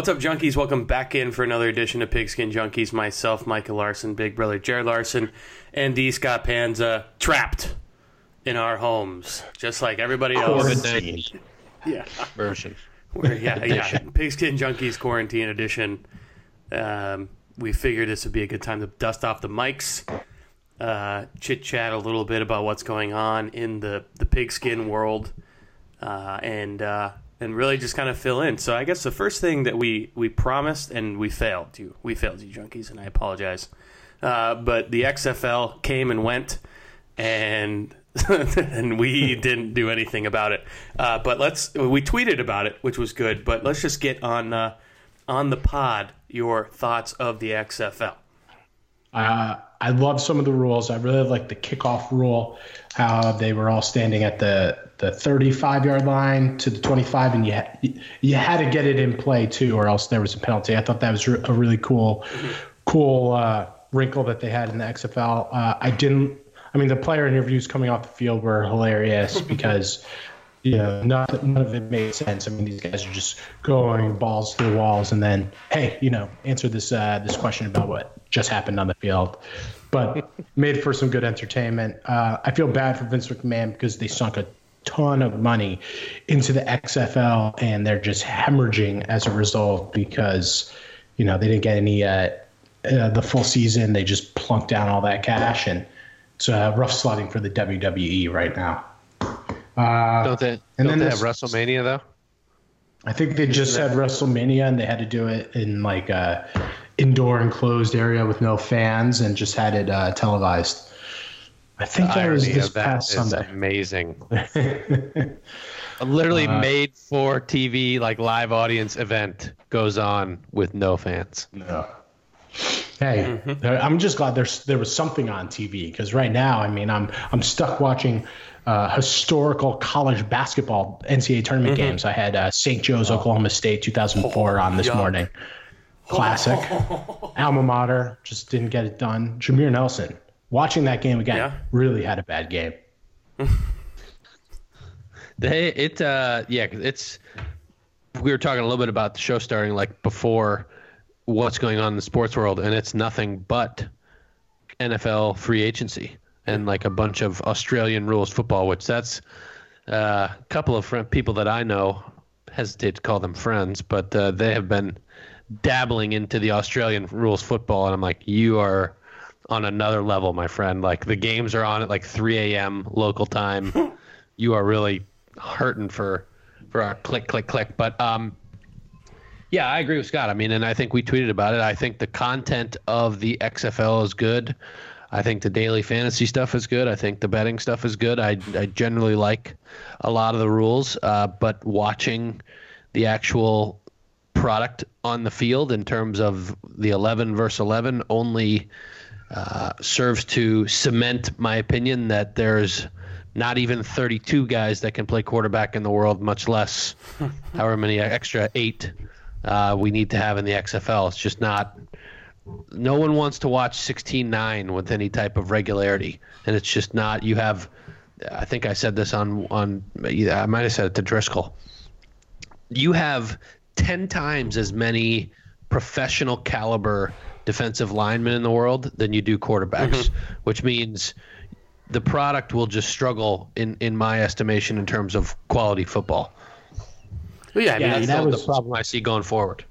What's up, junkies? Welcome back in for another edition of Pigskin Junkies. Myself, Michael Larson, big brother Jared Larson, and D. Scott Panza trapped in our homes, just like everybody else. COVID-19 Yeah, version. We're- yeah, yeah. Pigskin Junkies quarantine edition. Um, we figured this would be a good time to dust off the mics, uh, chit chat a little bit about what's going on in the the pigskin world, uh, and uh, and really just kind of fill in. So I guess the first thing that we we promised and we failed you, we failed you, junkies, and I apologize. Uh, but the XFL came and went, and and we didn't do anything about it. Uh, but let's we tweeted about it, which was good. But let's just get on uh, on the pod your thoughts of the XFL. Uh, I love some of the rules. I really like the kickoff rule, how they were all standing at the, the 35 yard line to the 25, and you ha- you had to get it in play too, or else there was a penalty. I thought that was re- a really cool cool uh, wrinkle that they had in the XFL. Uh, I didn't. I mean, the player interviews coming off the field were hilarious because. You know, none, of it made sense. I mean, these guys are just going balls to the walls, and then, hey, you know, answer this uh, this question about what just happened on the field. But made for some good entertainment. Uh, I feel bad for Vince McMahon because they sunk a ton of money into the XFL, and they're just hemorrhaging as a result because, you know, they didn't get any uh, uh, the full season. They just plunked down all that cash, and it's uh, rough sledding for the WWE right now. Uh, Don't they? and don't then they this- have WrestleMania though? I think they just had WrestleMania and they had to do it in like a indoor enclosed area with no fans and just had it uh, televised. I think The that was this that past Sunday. amazing. Literally Uh, made for TV like live audience event goes on with no fans. No. Hey, there- I'm just glad there's there was something on TV because right now, I mean, I'm I'm stuck watching uh, historical college basketball NCAA tournament games. I had uh, St. Joe's Oklahoma State 2004 on this yuck. morning. Classic, alma mater, just didn't get it done. Jameer Nelson, watching that game again, Yeah. really had a bad game. They it uh yeah 'cause it's we were talking a little bit about the show starting like before what's going on in the sports world and it's nothing but NFL free agency and like a bunch of Australian rules football which that's uh, a couple of friend, people that I know hesitate to call them friends but uh, they have been dabbling into the Australian rules football and I'm like you are on another level my friend like the games are on at like 3 a.m. local time you are really hurting for for our click click click but um yeah i agree with scott. I mean and i think we tweeted about it. I think the content of the xfl is good. I think the daily fantasy stuff is good. I think the betting stuff is good. I, I generally like a lot of the rules uh, but watching the actual product on the field in terms of the 11 versus 11 only uh, serves to cement my opinion that there's not even 32 guys that can play quarterback in the world, much less however many extra eight uh, we need to have in the XFL. It's just not. No one wants to watch 16-9 with any type of regularity, and it's just not. You have. I think I said this on on. I might have said it to Driscoll. You have 10 times as many professional caliber defensive linemen in the world than you do quarterbacks, which means the product will just struggle in in my estimation in terms of quality football. But yeah, I mean, Yeah, that's that was- the problem I see going forward.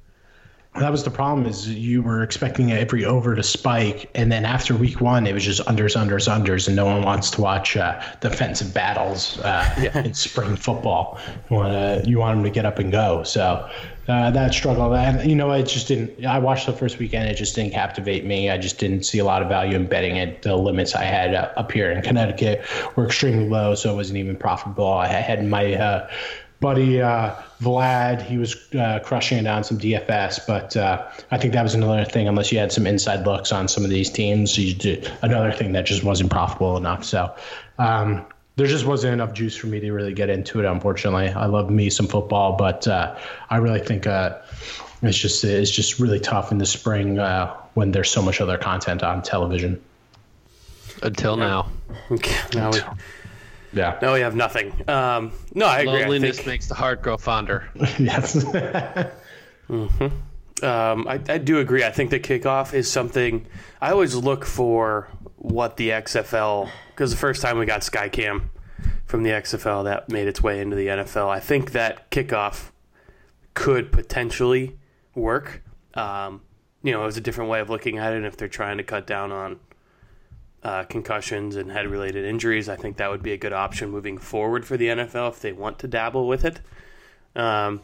That was the problem is you were expecting every over to spike, and then after week one, it was just unders, unders, unders, and no one wants to watch uh, defensive battles uh, in spring football. You want to you want them to get up and go. So uh, that struggle, and you know, it just didn't. I watched the first weekend, it just didn't captivate me. I just didn't see a lot of value in betting it. The limits I had uh, up here in Connecticut were extremely low, so it wasn't even profitable. I had my uh, buddy uh, Vlad, he was uh, crushing it on some DFS, but uh, I think that was another thing. Unless you had some inside looks on some of these teams, you did another thing that just wasn't profitable enough. So um, there just wasn't enough juice for me to really get into it. Unfortunately, I love me some football, but uh, I really think uh, it's just it's just really tough in the spring uh, when there's so much other content on television. Until now, now we, Yeah. now we have nothing. Um, no, I agree. I loneliness think, makes the heart grow fonder. yes. Mm-hmm. Um, I, I do agree. I think the kickoff is something I always look for what the XFL because the first time we got Skycam from the XFL that made its way into the NFL, I think that kickoff could potentially work. Um, you know, it was a different way of looking at it. And if they're trying to cut down on uh, concussions and head related injuries, I think that would be a good option moving forward for the NFL if they want to dabble with it. Um,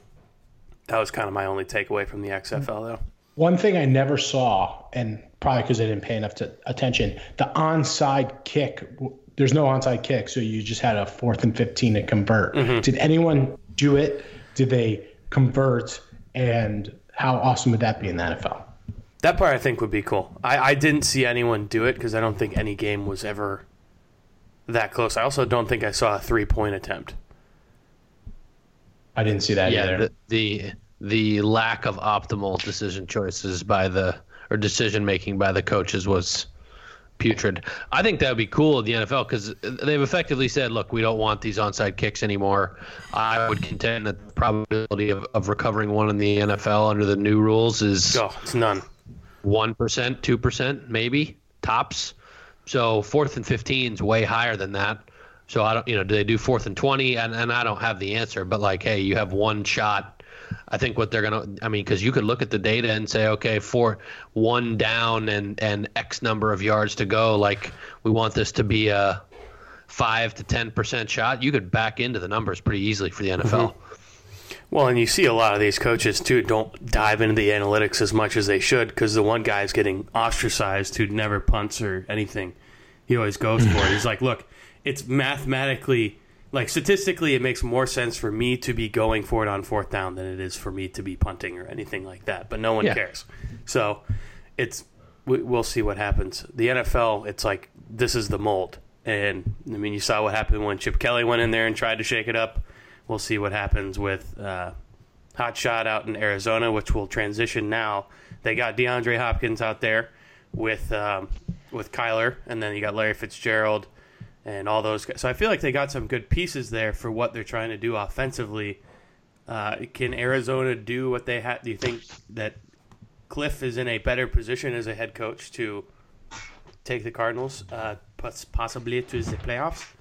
that was kind of my only takeaway from the XFL, though. One thing I never saw, and probably because I didn't pay enough to, attention, the onside kick. There's no onside kick, so you just had a fourth and 15 to convert. Mm-hmm. Did anyone do it? Did they convert? And how awesome would that be in the NFL? That part I think would be cool. I, I didn't see anyone do it because I don't think any game was ever that close. I also don't think I saw a three point attempt. I didn't see that yeah, either. The, the the lack of optimal decision choices by the or decision making by the coaches was putrid. I think that would be cool in the NFL because they've effectively said, look, we don't want these onside kicks anymore. I would contend that the probability of, of recovering one in the NFL under the new rules is oh, it's none. 1%, 2%, maybe tops. So fourth and 15 is way higher than that. So I don't, you know, do they do fourth and 20? And, and I don't have the answer, but like, hey, you have one shot I think what they're gonna, I mean, because you could look at the data and say, okay, for one down and and X number of yards to go, like we want this to be a five to ten percent shot. You could back into the numbers pretty easily for the NFL. Mm-hmm. Well, and you see a lot of these coaches too don't dive into the analytics as much as they should because the one guy's getting ostracized who never punts or anything. He always goes for it. He's like, look, it's mathematically like statistically, it makes more sense for me to be going for it on fourth down than it is for me to be punting or anything like that. But no one yeah. cares. So it's we, will see what happens. The NFL, it's like this is the mold, and I mean, you saw what happened when Chip Kelly went in there and tried to shake it up. We'll see what happens with uh, Hot Shot out in Arizona, which will transition now. They got DeAndre Hopkins out there with um, with Kyler, and then you got Larry Fitzgerald and all those guys. So I feel like they got some good pieces there for what they're trying to do offensively. Uh, can Arizona do what they had? Do you think that Kliff is in a better position as a head coach to take the Cardinals uh, possibly to the playoffs?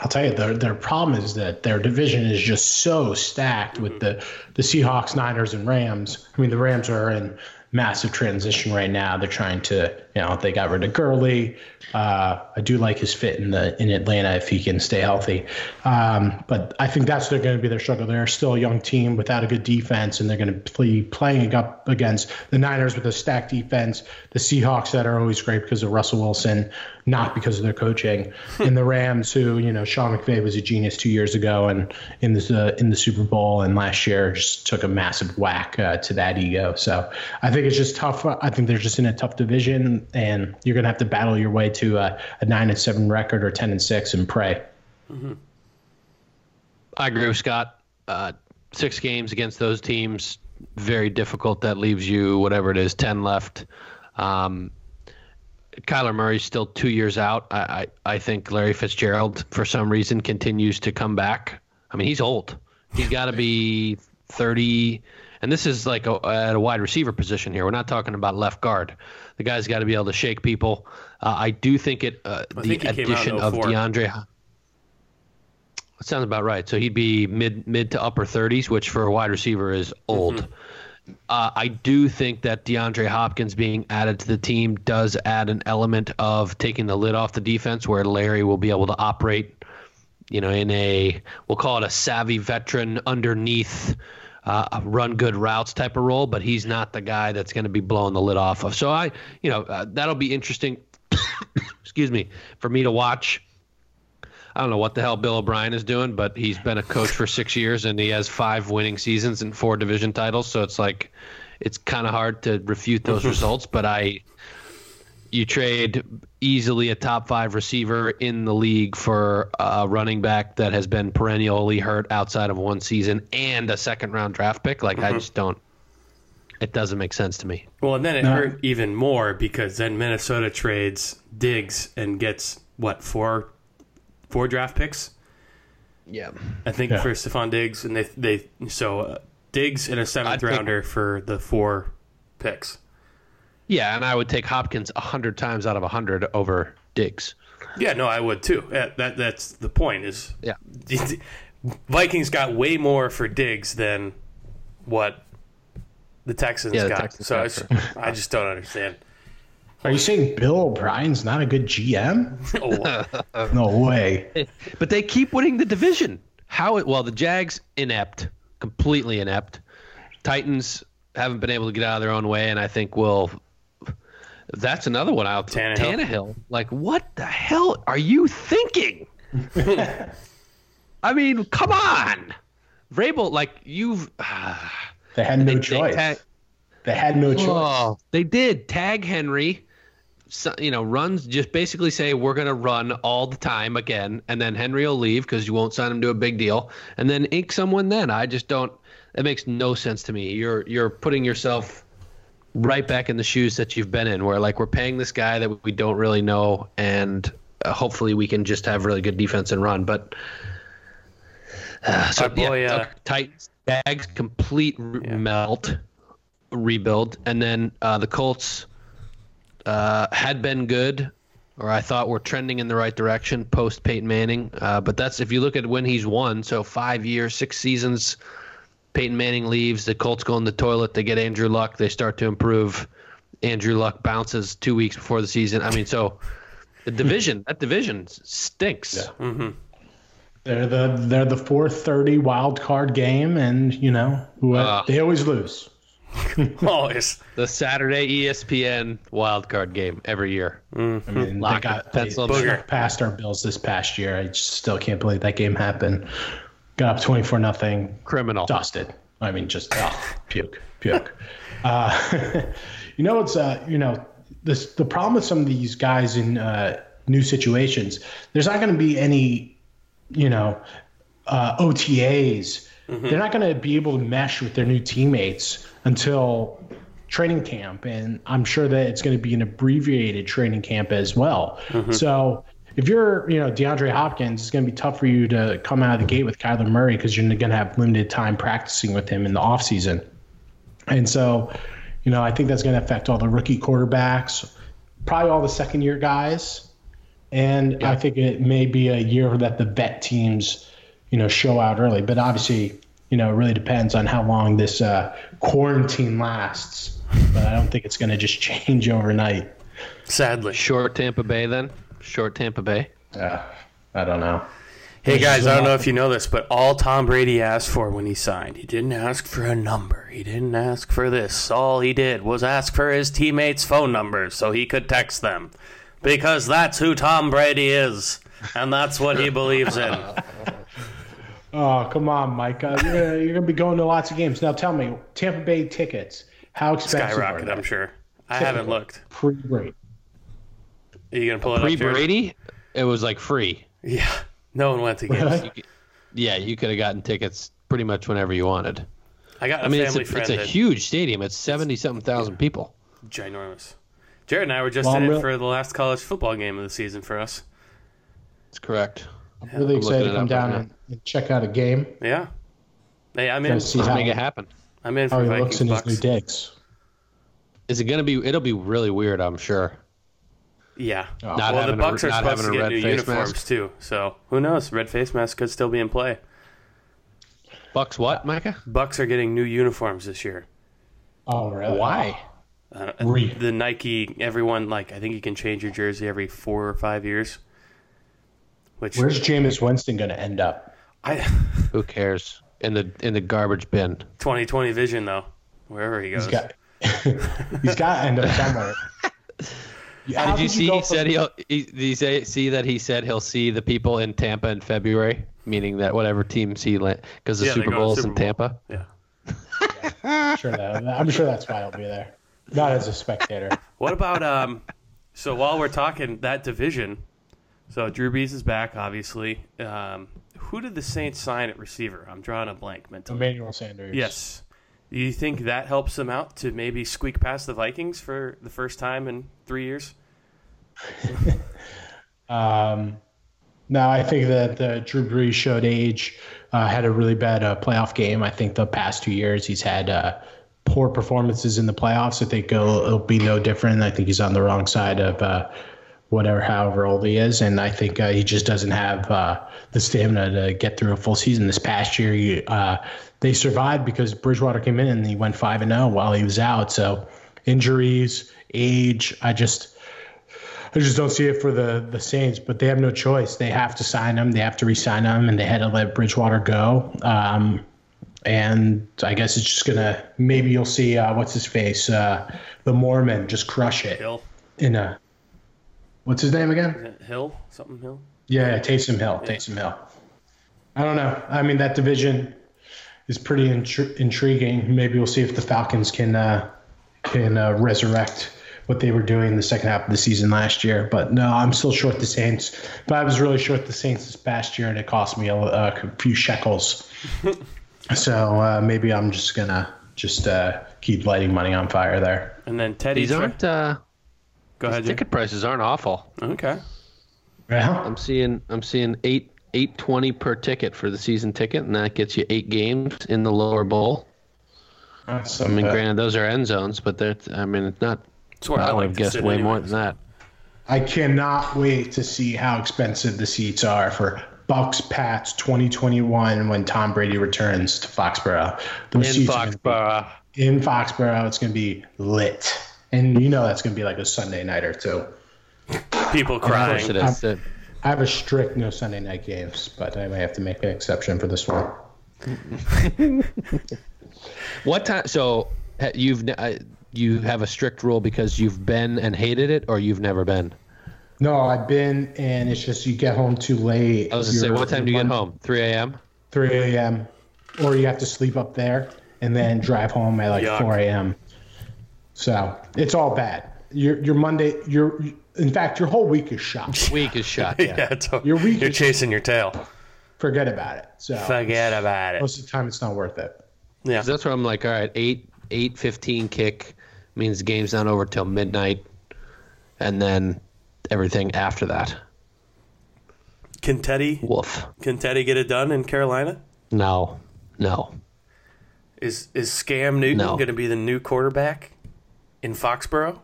I'll tell you, their their problem is that their division is just so stacked with the the Seahawks, Niners, and Rams. I mean, the Rams are in massive transition right now. They're trying to, you know, they got rid of Gurley. Uh, I do like his fit in the in Atlanta if he can stay healthy. Um, but I think that's they're going to be their struggle. They're still a young team without a good defense, and they're going to be playing up against the Niners with a stacked defense, the Seahawks that are always great because of Russell Wilson, not because of their coaching, and the Rams who you know Sean McVay was a genius two years ago and in the uh, in the Super Bowl and last year just took a massive whack uh, to that ego. So I think it's just tough. I think they're just in a tough division, and you're going to have to battle your way to a, a nine and seven record or ten and six and pray. Mm-hmm. I agree with Scott. Uh, six games against those teams, very difficult. That leaves you whatever it is, ten left. Um, Kyler Murray's still two years out. I, I, I think Larry Fitzgerald, for some reason, continues to come back. I mean, he's old. He's got to be 30. And this is like a, at a wide receiver position here. We're not talking about left guard. The guy's got to be able to shake people. Uh, I do think it. Uh, the think addition of oh DeAndre. That sounds about right. So he'd be mid mid to upper 30s, which for a wide receiver is old. Mm-hmm. Uh, I do think that DeAndre Hopkins being added to the team does add an element of taking the lid off the defense, where Larry will be able to operate, you know, in a we'll call it a savvy veteran underneath uh, run good routes type of role, but he's not the guy that's going to be blowing the lid off of. So I, you know, uh, that'll be interesting. excuse me, for me to watch. I don't know what the hell Bill O'Brien is doing, but he's been a coach for six years and he has five winning seasons and four division titles. So it's like, it's kind of hard to refute those results. But I, you trade easily a top five receiver in the league for a running back that has been perennially hurt outside of one season and a second round draft pick. Like, mm-hmm. I just don't. It doesn't make sense to me. Well, and then it no. hurt even more because then Minnesota trades Diggs and gets what four, four draft picks. Yeah, I think yeah. for Stefon Diggs, and they they so uh, Diggs and a seventh I'd take- rounder for the four picks. Yeah, and I would take Hopkins hundred times out of hundred over Diggs. Yeah, no, I would too. Yeah, that that's the point. Is Yeah. Vikings got way more for Diggs than what the Texans Yeah, the got. Texans so got it's- I just don't understand. Are you saying Bill O'Brien's not a good GM? Oh, No way. But they keep winning the division. How it well the Jags inept, completely inept. Titans haven't been able to get out of their own way, and I think will. That's another one out. Tannehill. Tannehill. Like, what the hell are you thinking? I mean, come on, Vrabel. Like you've. Uh, they had no They- they choice. tag- they had no oh, choice. Oh, they did tag Henry. So, you know, runs just basically say we're going to run all the time again, and then Henry will leave because you won't sign him to a big deal, and then ink someone. Then I just don't. It makes no sense to me. You're you're putting yourself right back in the shoes that you've been in, where like we're paying this guy that we don't really know, and uh, hopefully we can just have really good defense and run. But uh, so boy, yeah, uh, Titans, Jags, complete re- melt, rebuild, and then uh, the Colts uh, had been good, or I thought were trending in the right direction post Peyton Manning. Uh, but that's if you look at when he's won, so five years, six seasons. Peyton Manning leaves, the Colts go in the toilet. They get Andrew Luck, they start to improve. Andrew Luck bounces two weeks before the season. I mean, so the division, that division stinks. Yeah. They're the they're the 430 wild card game, and you know who Uh. they always lose. always. The Saturday ESPN wild card game every year. I mean, they Lock it, got pencil they. Booger. past our Bills this past year. I just still can't believe that game happened. Got up 24 nothing, Criminal. dusted. I mean, just oh, puke, puke. Uh, you know, it's uh, you know, this the problem with some of these guys in uh, new situations. There's not going to be any, you know, uh, OTAs. They're not going to be able to mesh with their new teammates until training camp, and I'm sure that it's going to be an abbreviated training camp as well. So. If you're, you know, DeAndre Hopkins, it's going to be tough for you to come out of the gate with Kyler Murray because you're going to have limited time practicing with him in the offseason. And so, you know, I think that's going to affect all the rookie quarterbacks, probably all the second year guys. And I think it may be a year that the vet teams, you know, show out early. But obviously, you know, it really depends on how long this uh, quarantine lasts. But I don't think it's going to just change overnight. Sadly. Short Tampa Bay then. Short Tampa Bay. Yeah, I don't know. Hey guys, I don't know if you know this, but all Tom Brady asked for when he signed, he didn't ask for a number. He didn't ask for this. All he did was ask for his teammates' phone numbers so he could text them. Because that's who Tom Brady is. And that's what he believes in. Oh, come on, Mike. Uh, you're gonna, you're gonna be going to lots of games. Now, tell me, Tampa Bay tickets, how expensive are? Skyrocket, are I'm sure. I haven't looked. Pre-rate. Are you going to pull it Pre up, Jared? Brady, it was like free. Yeah. No one went to games. Really? You could- yeah, you could have gotten tickets pretty much whenever you wanted. I got a I mean, it's family a, friend it's a huge stadium. It's seventy something thousand people. ginormous. Jared and I were just Well, in I'm it for the last college football game of the season for us. That's correct. I'm really I'm excited to come down right and, and check out a game. Yeah. Hey, I'm in. Gotta see Let's how, make it happen. I'm in how for he Vikings looks in his new digs. Is it gonna be? It'll be really weird. I'm sure. Yeah. Oh. Not well, the Bucs a, are supposed to get new uniforms mask. too, so who knows? Red face mask could still be in play. Bucs what, Micah? Bucs are getting new uniforms this year. Oh, really? Why? Uh, Re- the Nike, everyone like I think you can change your jersey every four or five years. Which Where's Jameis Winston going to end up? I Who cares? In the in the garbage bin. 2020 vision though, wherever he goes. He's got. he's got to end up somewhere. How Did you see? go He from- said he'll. He, did you say, see that he said he'll see the people in Tampa in February, meaning that whatever teams he because the Yeah, Super go Bowl is in Bowl. Tampa. Yeah. I'm sure that, I'm sure that's why I'll be there. Not as a spectator. What about um? So while we're talking that division, so Drew Brees is back, obviously. Um, who did the Saints sign at receiver? I'm drawing a blank mentally. Emmanuel Sanders. Yes. Do you think that helps them out to maybe squeak past the Vikings for the first time in three years? Um, No, I think that the Drew Brees showed age. Uh, had a really bad uh, playoff game. I think the past two years he's had uh, poor performances in the playoffs. I think it'll, it'll, be no different. I think he's on the wrong side of uh, whatever, however old he is, and I think uh, he just doesn't have uh, the stamina to get through a full season. This past year, he, they survived because Bridgewater came in and he went five and zero while he was out. So injuries, age, I just I just don't see it for the the Saints, but they have no choice. They have to sign him. They have to re-sign him, and they had to let Bridgewater go. Um, and I guess it's just gonna maybe you'll see uh, what's his face, uh, the Mormon, just crush it in a what's his name again? Hill, something Hill. Yeah, Taysom Hill. Yeah. Taysom Hill. I don't know. I mean, that division is pretty intri- intriguing. Maybe we'll see if the Falcons can uh, can uh, resurrect what they were doing in the second half of the season last year. But no, I'm still short the Saints. But I was really short the Saints this past year, and it cost me a, a few shekels. so uh, maybe I'm just gonna just uh, keep lighting money on fire there. And then Teddy. These aren't. Uh, Go ahead. Ticket Jim. prices aren't awful. Okay. Yeah. I'm seeing. I'm seeing eight eight twenty per ticket for the season ticket, and that gets you eight games in the lower bowl. I mean, granted, those are end zones, but they're. I mean, it's not that's what I, I would have guessed way anyways. more than that. I cannot wait to see how expensive the seats are for Bucs Pats 2021 when Tom Brady returns to Foxborough. Those in Foxborough. Be, in Foxborough, it's going to be lit. And you know that's going to be like a Sunday night or two. People crying. Of course. I have a strict no Sunday night games, but I may have to make an exception for this one. what time? So you've uh, you have a strict rule because you've been and hated it, or you've never been? No, I've been, and it's just you get home too late. I was gonna say, what time do you get home? 3 a.m. 3 a.m. Or you have to sleep up there and then drive home at like Yuck. 4 a.m. So it's all bad. Your your Monday, your in fact, your whole week is shot. Week is shot. Yeah, yeah a, your week. You're chasing your tail. Forget about it. So forget about it. Most of the time, it's not worth it. Yeah, that's where I'm like, all right, eight eight fifteen kick means the game's not over till midnight, and then everything after that. Can Teddy? Wolf. Can Teddy get it done in Carolina? No, no. Is is Scam Newton no. going to be the new quarterback in Foxborough?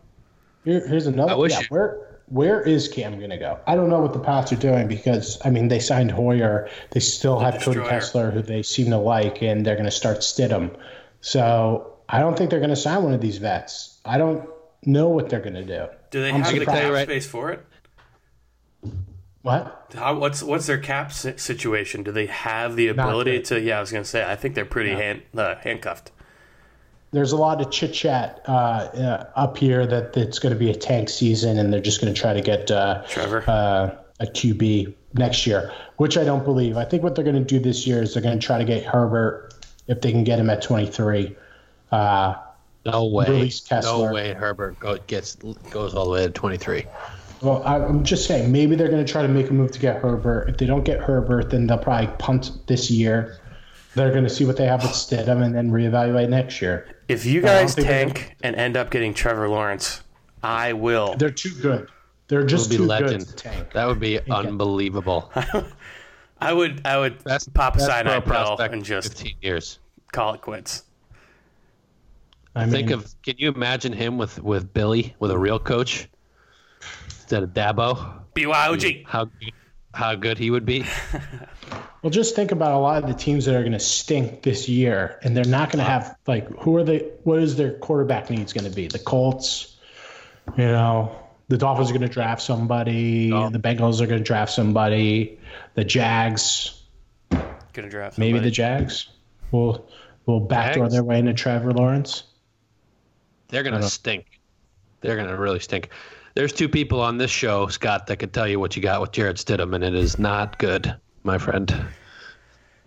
Here, here's another. I wish yeah, where where is Cam going to go? I don't know what the Pats are doing because I mean they signed Hoyer, they still the have Cody Kessler, who they seem to like, and they're going to start Stidham. So I don't think they're going to sign one of these vets. I don't know what they're going to do. Do they I'm have the cap right. space for it? What? How, what's what's their cap situation? Do they have the ability to? Yeah, I was going to say. I think they're pretty hand, uh, handcuffed. There's a lot of chit chat uh, uh, up here that it's going to be a tank season, and they're just going to try to get uh, Trevor uh, a QB next year, which I don't believe. I think what they're going to do this year is they're going to try to get Herbert if they can get him at 23 uh, no way. No way Herbert go, gets goes all the way to 23. Well, I'm just saying maybe they're going to try to make a move to get Herbert. If they don't get Herbert, then they'll probably punt this year. They're going to see what they have with Stidham and then reevaluate next year. If you guys tank and end up getting Trevor Lawrence, I will. They're too good. They're just too legend. good to tank. That would be unbelievable. I would I would best, pop a cyanide pill and just 15 years. call it quits. I mean, think of can you imagine him with with Billy with a real coach instead of Dabo? BYOG. How how good he would be. well, just think about a lot of the teams that are going to stink this year, and they're not going to have like who are they? What is their quarterback needs going to be? The Colts, you know, the Dolphins are going to draft somebody. Oh. The Bengals are going to draft somebody. The Jags. Going to draft somebody. maybe the Jags will will backdoor Jags? their way into Trevor Lawrence. They're gonna stink. They're gonna really stink. There's two people on this show, Scott, that could tell you what you got with Jarrett Stidham, and it is not good, my friend.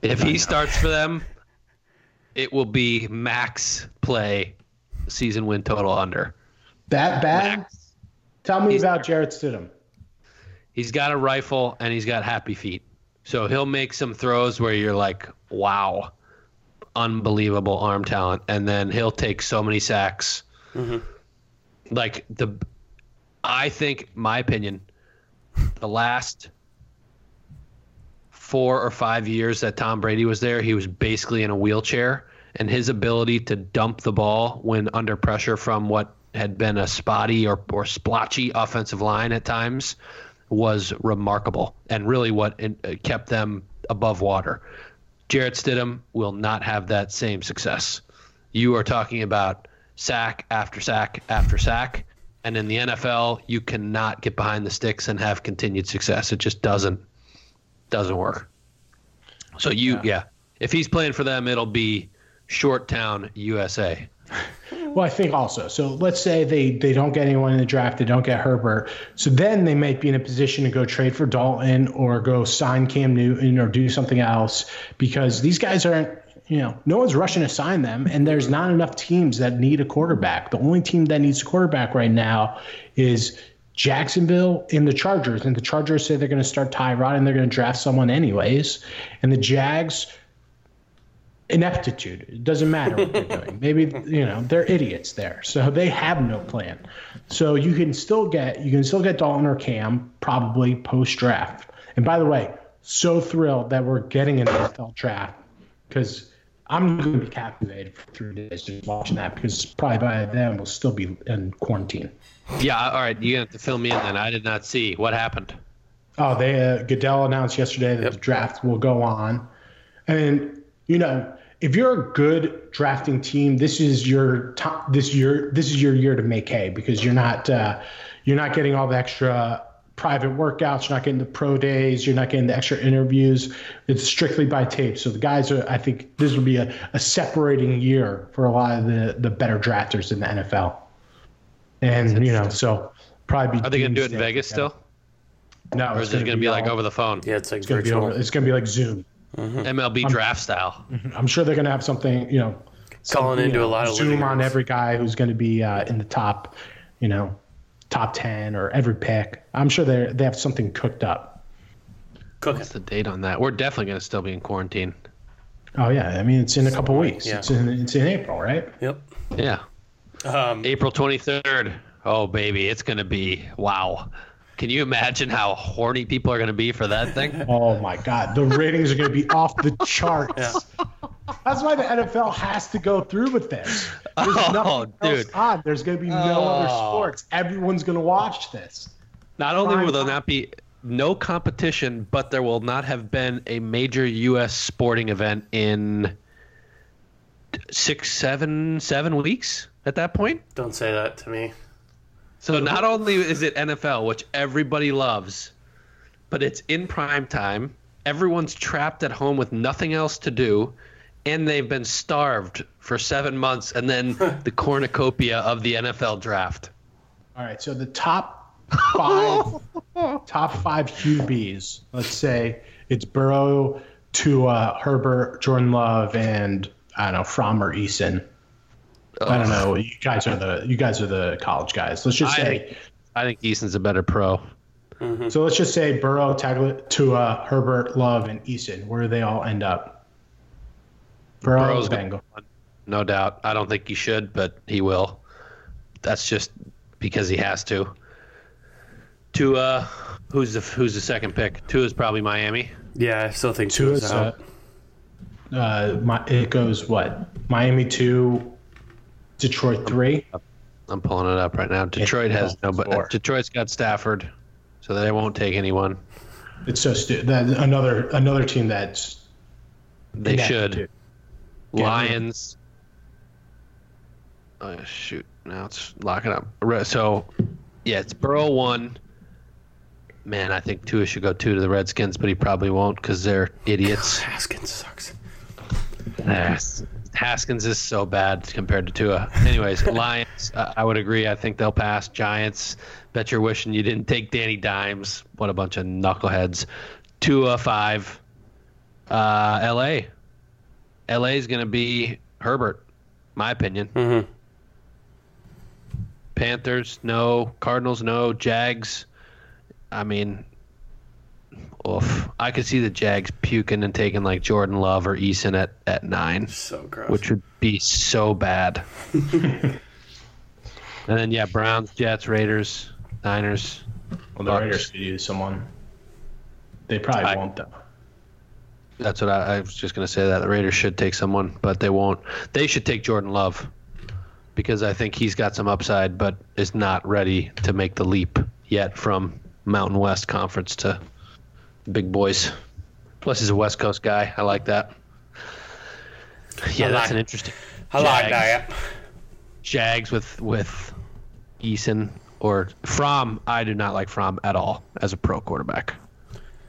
If he starts for them, it will be max play, season win total under. That bad? Max. Tell me he's, about Jarrett Stidham. He's got a rifle and he's got happy feet. So he'll make some throws where you're like, wow, unbelievable arm talent. And then he'll take so many sacks Mm-hmm. Like the, I think my opinion, the last four or five years that Tom Brady was there, he was basically in a wheelchair, and his ability to dump the ball when under pressure from what had been a spotty or, or splotchy offensive line at times was remarkable and really what uh, kept them above water. Jarrett Stidham will not have that same success. You are talking about sack after sack after sack. And in the NFL, you cannot get behind the sticks and have continued success. It just doesn't doesn't work. So you yeah. yeah. If he's playing for them, it'll be short town USA. Well, I think also. So let's say they they don't get anyone in the draft, they don't get Herbert. So then they might be in a position to go trade for Dalton or go sign Cam Newton or do something else because these guys aren't. You know, no one's rushing to sign them, and there's not enough teams that need a quarterback. The only team that needs a quarterback right now is Jacksonville and the Chargers. And the Chargers say they're going to start Tyrod and they're going to draft someone anyways. And the Jags ineptitude. It doesn't matter what they're doing. Maybe you know they're idiots there, so they have no plan. So you can still get you can still get Dalton or Cam probably post draft. And by the way, so thrilled that we're getting an NFL draft because I'm going to be captivated for three days just watching that because probably by then we'll still be in quarantine. Yeah, all right. You have to fill me in then. I did not see what happened. Oh, they uh, Goodell announced yesterday that yep. the draft will go on, and you know if you're a good drafting team, this is your top, this year this is your year to make hay because you're not uh, you're not getting all the extra private workouts, you're not getting the pro days, you're not getting the extra interviews. It's strictly by tape. So the guys are I think this will be a, a separating year for a lot of the the better drafters in the NFL. And you know, so probably Are they gonna do it in Vegas still? No, or is it going to be, be like over the phone? Yeah, it's like it's going to be over. It's going to be like Zoom. Mm-hmm. MLB I'm, draft style. Mm-hmm. I'm sure they're going to have something, you know, calling into know, a lot of zoom on every guy who's going to be uh, in the top, you know, top ten or every pick. I'm sure they they have something cooked up. Cooking. What's the date on that? We're definitely going to still be in quarantine. Oh yeah, I mean it's in a couple weeks. Yeah. It's in it's in April, right? Yep. Yeah. Um, April 23rd. Oh baby, it's going to be wow. Can you imagine how horny people are going to be for that thing? Oh my God, the ratings are going to be off the charts. Yeah. That's why the NFL has to go through with this. There's oh, nothing else dude. on. There's going to be no oh. other sports. Everyone's going to watch this. Not only will there not be no competition, but there will not have been a major U.S. sporting event in six, seven, seven weeks at that point. Don't say that to me. So not only is it NFL, which everybody loves, but it's in prime time. Everyone's trapped at home with nothing else to do, and they've been starved for seven months, and then the cornucopia of the NFL draft. All right, so the top five, top five QBs. Let's say it's Burrow, Tua, Herbert, Jordan Love, and I don't know Fromm or Eason. I don't know. You guys are the you guys are the college guys. Let's just say. I think, I think Eason's a better pro. Mm-hmm. So let's just say Burrow, Tagli- Tua, Herbert, Love, and Eason. Where do they all end up? Burrow, Burrow's Bengal. No doubt. I don't think he should, but he will. That's just because he has to. Tua, who's the who's the second pick? Tua is probably Miami. Yeah, I still think Tua's, Tua's out. Uh, uh, my, it goes what Miami two, Detroit three. I'm pulling it up right now. Detroit has no, but Detroit's got Stafford, so they won't take anyone. It's so stupid. Another another team that's they should. Lions. Oh shoot! Now it's locking up. So, yeah, it's Burrow one. Man, I think Tua should go two to the Redskins, but he probably won't because they're idiots. Haskins sucks. Yes. Haskins is so bad compared to Tua. Anyways, Lions, uh, I would agree. I think they'll pass. Giants, bet you're wishing you didn't take Danny Dimes. What a bunch of knuckleheads. Tua five. Uh, L.A. L.A. is going to be Herbert, my opinion. Mm-hmm. Panthers, no. Cardinals, no. Jags. I mean, oof. I could see the Jags puking and taking like Jordan Love or Eason at, at nine. So gross. Which would be so bad. and then yeah, Browns, Jets, Raiders, Niners. Well, the Bucs. Raiders could use someone. They probably I, won't though. That's what I, I was just going to say. That the Raiders should take someone, but they won't. They should take Jordan Love because I think he's got some upside, but is not ready to make the leap yet from Mountain West Conference to big boys. Plus, he's a West Coast guy. I like that. Yeah, I that's an interesting. I like Jags. that. Jags with with Eason or Fromm. I do not like Fromm at all as a pro quarterback.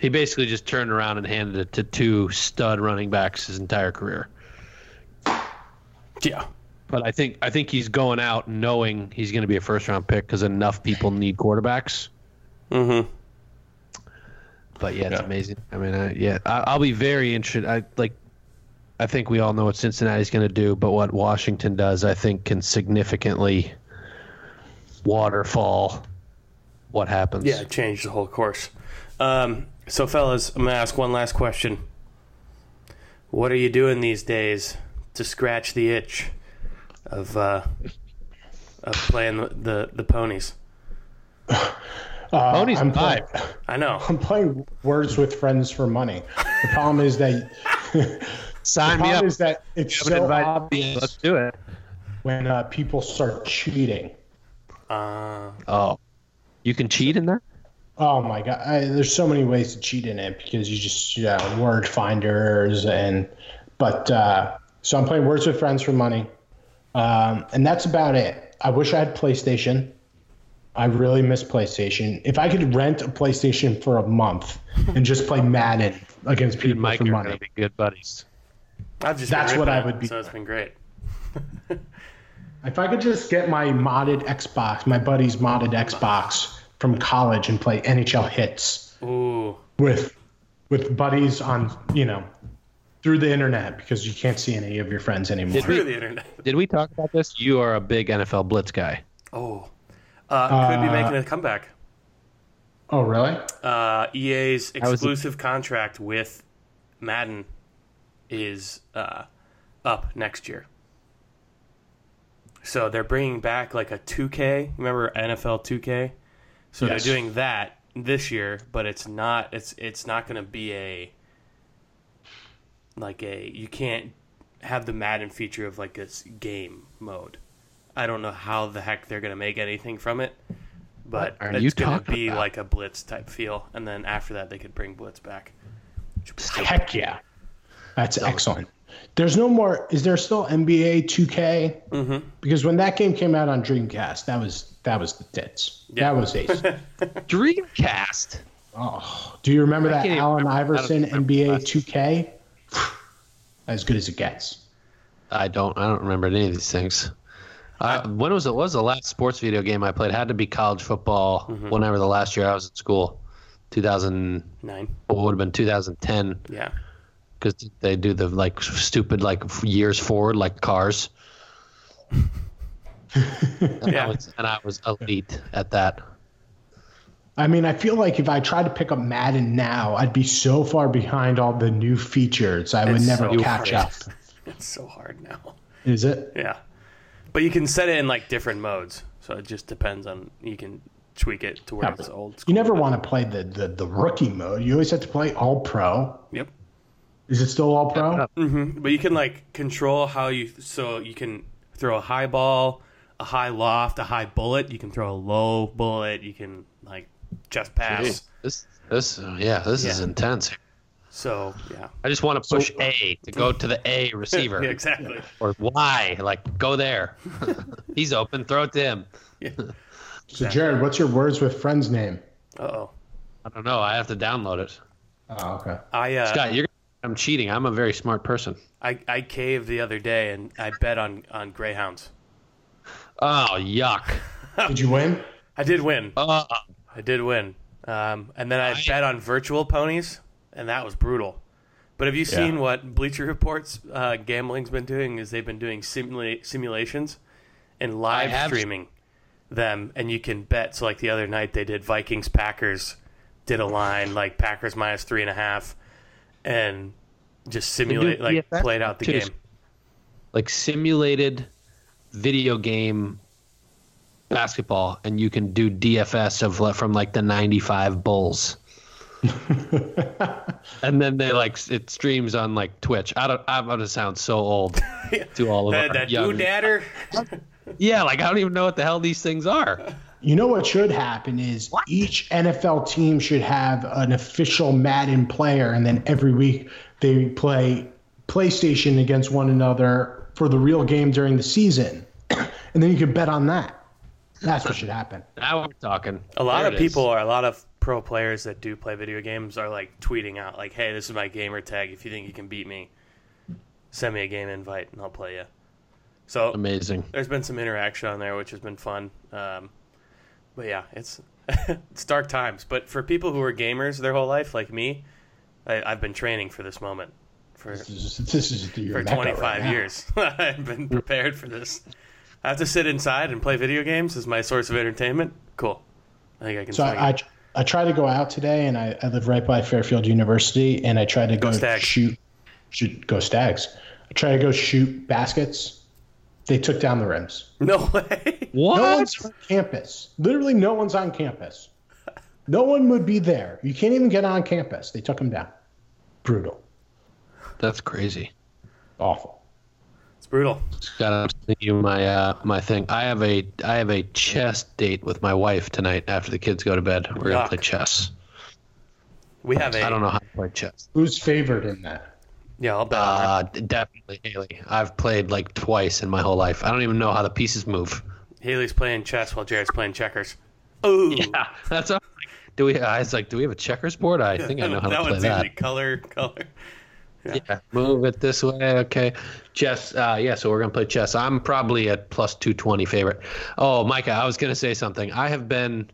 He basically just turned around and handed it to two stud running backs his entire career. Yeah. But I think I think he's going out knowing he's going to be a first round pick because enough people need quarterbacks. Mm-hmm. But yeah, it's Yeah. amazing. I mean, I, yeah, I, I'll be very interested. I like. I think we all know what Cincinnati's going to do, but what Washington does, I think, can significantly waterfall what happens. Yeah, it changed the whole course. Um, so, fellas, I'm gonna ask one last question. What are you doing these days to scratch the itch of uh, of playing the, the, the ponies? Uh, Ponies I'm five. playing, I know. I'm playing Words with Friends for money. The problem is that the sign me up. is that it's so invited me. obvious Let's do it. when uh, people start cheating. Uh, Oh, you can cheat in there. Oh my god! I, there's so many ways to cheat in it because you just yeah word finders and but uh, so I'm playing Words with Friends for money, um, and that's about it. I wish I had PlayStation. I really miss PlayStation. If I could rent a PlayStation for a month and just play Madden against You and people Mike for money, going to be good buddies. I've just That's what I would be- So it's been great. if I could just get my modded Xbox, my buddy's modded Xbox from college and play NHL hits. Ooh, with with buddies on you know through the internet because you can't see any of your friends anymore. Did we- through the internet. Did we talk about this? You are a big NFL blitz guy. Oh, uh, could be Uh, making a comeback. oh, really? Uh, EA's was the- exclusive contract with Madden is uh, up next year. So they're bringing back like a 2K. Remember NFL 2K? So Yes. they're doing that this year, but it's not. It's it's not going to be a like a. You can't have the Madden feature of like a game mode. I don't know how the heck they're going to make anything from it, but it's going to be about? like a Blitz type feel, and then after that they could bring Blitz back. Heck yeah, that's excellent. There's no more. Is there still NBA 2K? Mm-hmm. Because when that game came out on Dreamcast, that was that was the tits. Yeah. That was ace. Dreamcast. oh, do you remember that can't Allen remember- I don't Iverson NBA 2K? As good as it gets. I don't. I don't remember any of these things. Uh, I, when was it? Was the last sports video game I played? Had to be college football. Mm-hmm. Whenever the last year I was in school, 2000. Nine. What would have been 2010? Yeah. Because they do the like stupid like years forward like cars. and, Yeah. I was, and I was elite at that. I mean, I feel like if I tried to pick up Madden now, I'd be so far behind all the new features. I would never so catch hard. up. It's so hard now. Is it? Yeah. But you can set it in like different modes, so it just depends on you can tweak it to where Yeah, it's but old. You School. never want to play the, the, the rookie mode. You always have to play all pro. Yep. Is it still all pro? Mm-hmm. But you can like control how you so you can throw a high ball, a high loft, a high bullet. You can throw a low bullet. You can like just pass. This this yeah this is intense. So yeah. I just want to push A to go to the A receiver Yeah, exactly. or Y like go there. He's open, throw it to him. So, Jared, what's your words with friends name? Uh oh. I don't know. I have to download it. Oh, okay. I uh, Scott, you're I'm cheating. I'm a very smart person. I I caved the other day and I bet on on greyhounds. Oh yuck. Did you win? I did win. Uh, I did win. Um, and then I, I- bet on virtual ponies, and that was brutal. But have you seen what Bleacher Reports uh, gambling's been doing? Is they've been doing simula- simulations and live have- streaming them, and you can bet. So like the other night they did Vikings Packers, did a line like Packers minus three and a half, and just simulate like played out the too. game. like simulated video game basketball, and you can do DFS of from like the '95 Bulls. and then they like it streams on like Twitch. I don't. I'm gonna sound so old to all of that, our that young. doodader. Yeah, like I don't even know what the hell these things are. You know what should happen is each NFL team should have an official Madden player, and then every week they play PlayStation against one another for the real game during the season, and then you can bet on that. That's what should happen. Now we're talking. A lot There of people are a lot of pro players that do play video games are like tweeting out like, "Hey, this is my gamer tag. If you think you can beat me, send me a game invite and I'll play you." So amazing. there's been some interaction on there, which has been fun. Um, but yeah, it's it's dark times. But for people who are gamers their whole life, like me, I, I've been training for this moment for This is, this is your for 25 right years. I've been prepared for this. I have to sit inside and play video games as my source of entertainment. Cool. I think I can. So I. I I try to go out today, and I, I live right by Fairfield University, and I try to go, Stags. shoot, shoot, go Stags. I try to go shoot baskets. They took down the rims. no way. What? No one's on campus. Literally, no one's on campus. No one would be there. You can't even get on campus. They took them down. Brutal. That's crazy. Awful. It's brutal. Scott, I'm sending you my uh, my thing. I have a I have a chess date with my wife tonight after the kids go to bed. We're gonna play chess. We have a. I don't know how to play chess. Who's favored in that? Yeah, I'll bet. Uh, definitely Haley. I've played like twice in my whole life. I don't even know how the pieces move. Haley's playing chess while Jared's playing checkers. Oh, Yeah, that's all. Do we? I was like, do we have a checkers board? I think I know how that to play one's that. easy. Color, color. Yeah, move it this way. Okay, chess. Uh, yeah, so we're gonna play chess. I'm probably at plus two twenty favorite. Oh, Micah, I was gonna say something. I have been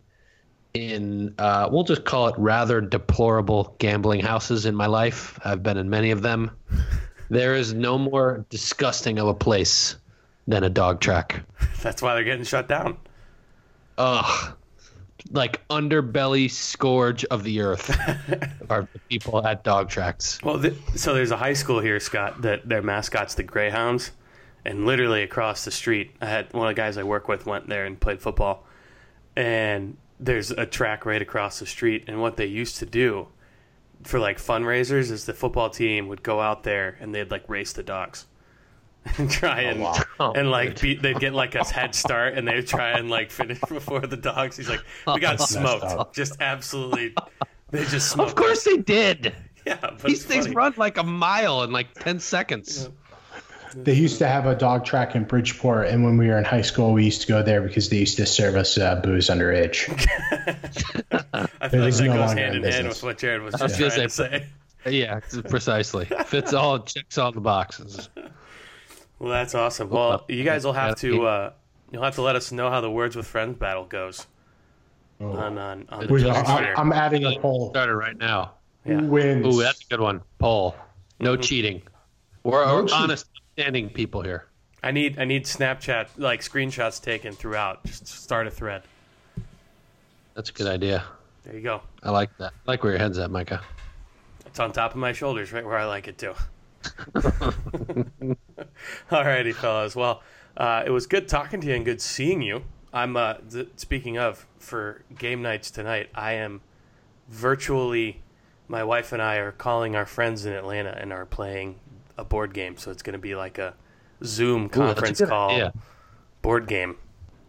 in. Uh, we'll just call it rather deplorable gambling houses in my life. I've been in many of them. There is no more disgusting of a place than a dog track. That's why they're getting shut down. Ugh. Like underbelly scourge of the earth are the people at dog tracks. Well, th- so there's a high school here, Scott, that their mascot's the Greyhounds, and literally across the street, I had one of the guys I work with went there and played football, and there's a track right across the street, and what they used to do for like fundraisers is the football team would go out there and they'd like race the dogs. And try and Oh, and like beat, they'd get like a head start and they'd try and like finish before the dogs. He's like, we got smoked, just absolutely. They just smoked. Of course they did. yeah. But These things funny. run like a mile in like 10 seconds. They used to have a dog track in Bridgeport, and when we were in high school, we used to go there because they used to serve us uh, booze underage. I feel like that no goes longer hand in in hand business. with what Jared was I was just trying gonna to say. Yeah, precisely. Fits all, checks all the boxes. Well, that's awesome. Well, you guys will have to uh, you'll have to let us know how the Words with Friends battle goes on on, on the We- Twitter. I, I'm adding a poll. Started right now. Yeah. Who wins? Ooh, that's a good one. Poll. No cheating. We're, No we're cheating. honest, standing people here. I need I need Snapchat like screenshots taken throughout. Just start a thread. That's a good idea. There you go. I like that. I like where your head's at, Micah. It's on top of my shoulders, right where I like it too. Alrighty, fellas. Well, uh, it was good talking to you and good seeing you. I'm uh, th- speaking of for game nights tonight. I am virtually. My wife and I are calling our friends in Atlanta and are playing a board game. So it's going to be like a Zoom Ooh, a conference call idea. board game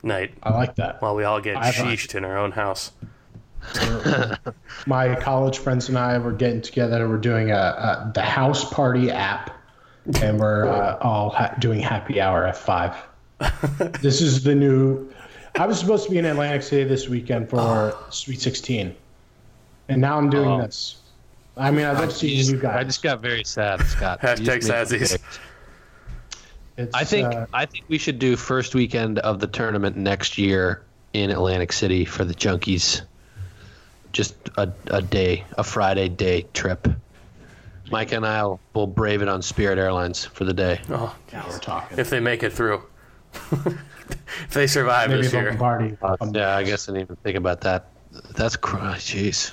night I like that. while we all get sheeshed in our own house. My college friends and I were getting together. We're doing a, a the house party app, and we're uh, all ha- doing happy hour at five. this is the new. I was supposed to be in Atlantic City this weekend for Sweet 16, and now I'm doing Oh. this. I mean, I'd love to see You you just- guys. I just got very sad, Scott. Hashtag just made me sassies. sick. It's, I think uh, I think we should do first weekend of the tournament next year in Atlantic City for the Junkies. Just a, a day, a Friday day trip. Mike and I will will brave it on Spirit Airlines for the day. Oh, now we're talking. if they make it through, if they survive Maybe this a year. party. Uh, yeah, I guess I didn't even think about that. That's cr- jeez.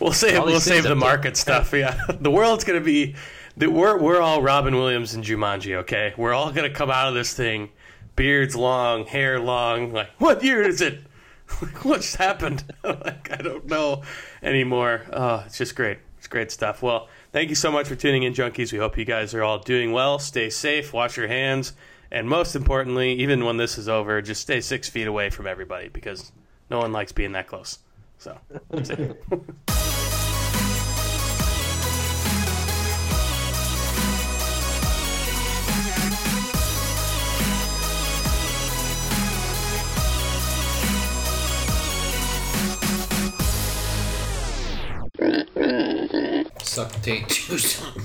We'll save All we'll save the that- market stuff. Yeah, the world's gonna be. The, we're we're all Robin Williams and Jumanji. Okay, we're all gonna come out of this thing, beards long, hair long. Like, what year is it? what just happened? like, I don't know anymore. Oh, it's just great. It's great stuff. Well, thank you so much for tuning in, junkies. We hope you guys are all doing well. Stay safe, wash your hands, and most importantly, even when this is over, just stay six feet away from everybody because no one likes being that close. So, Suck tape juice.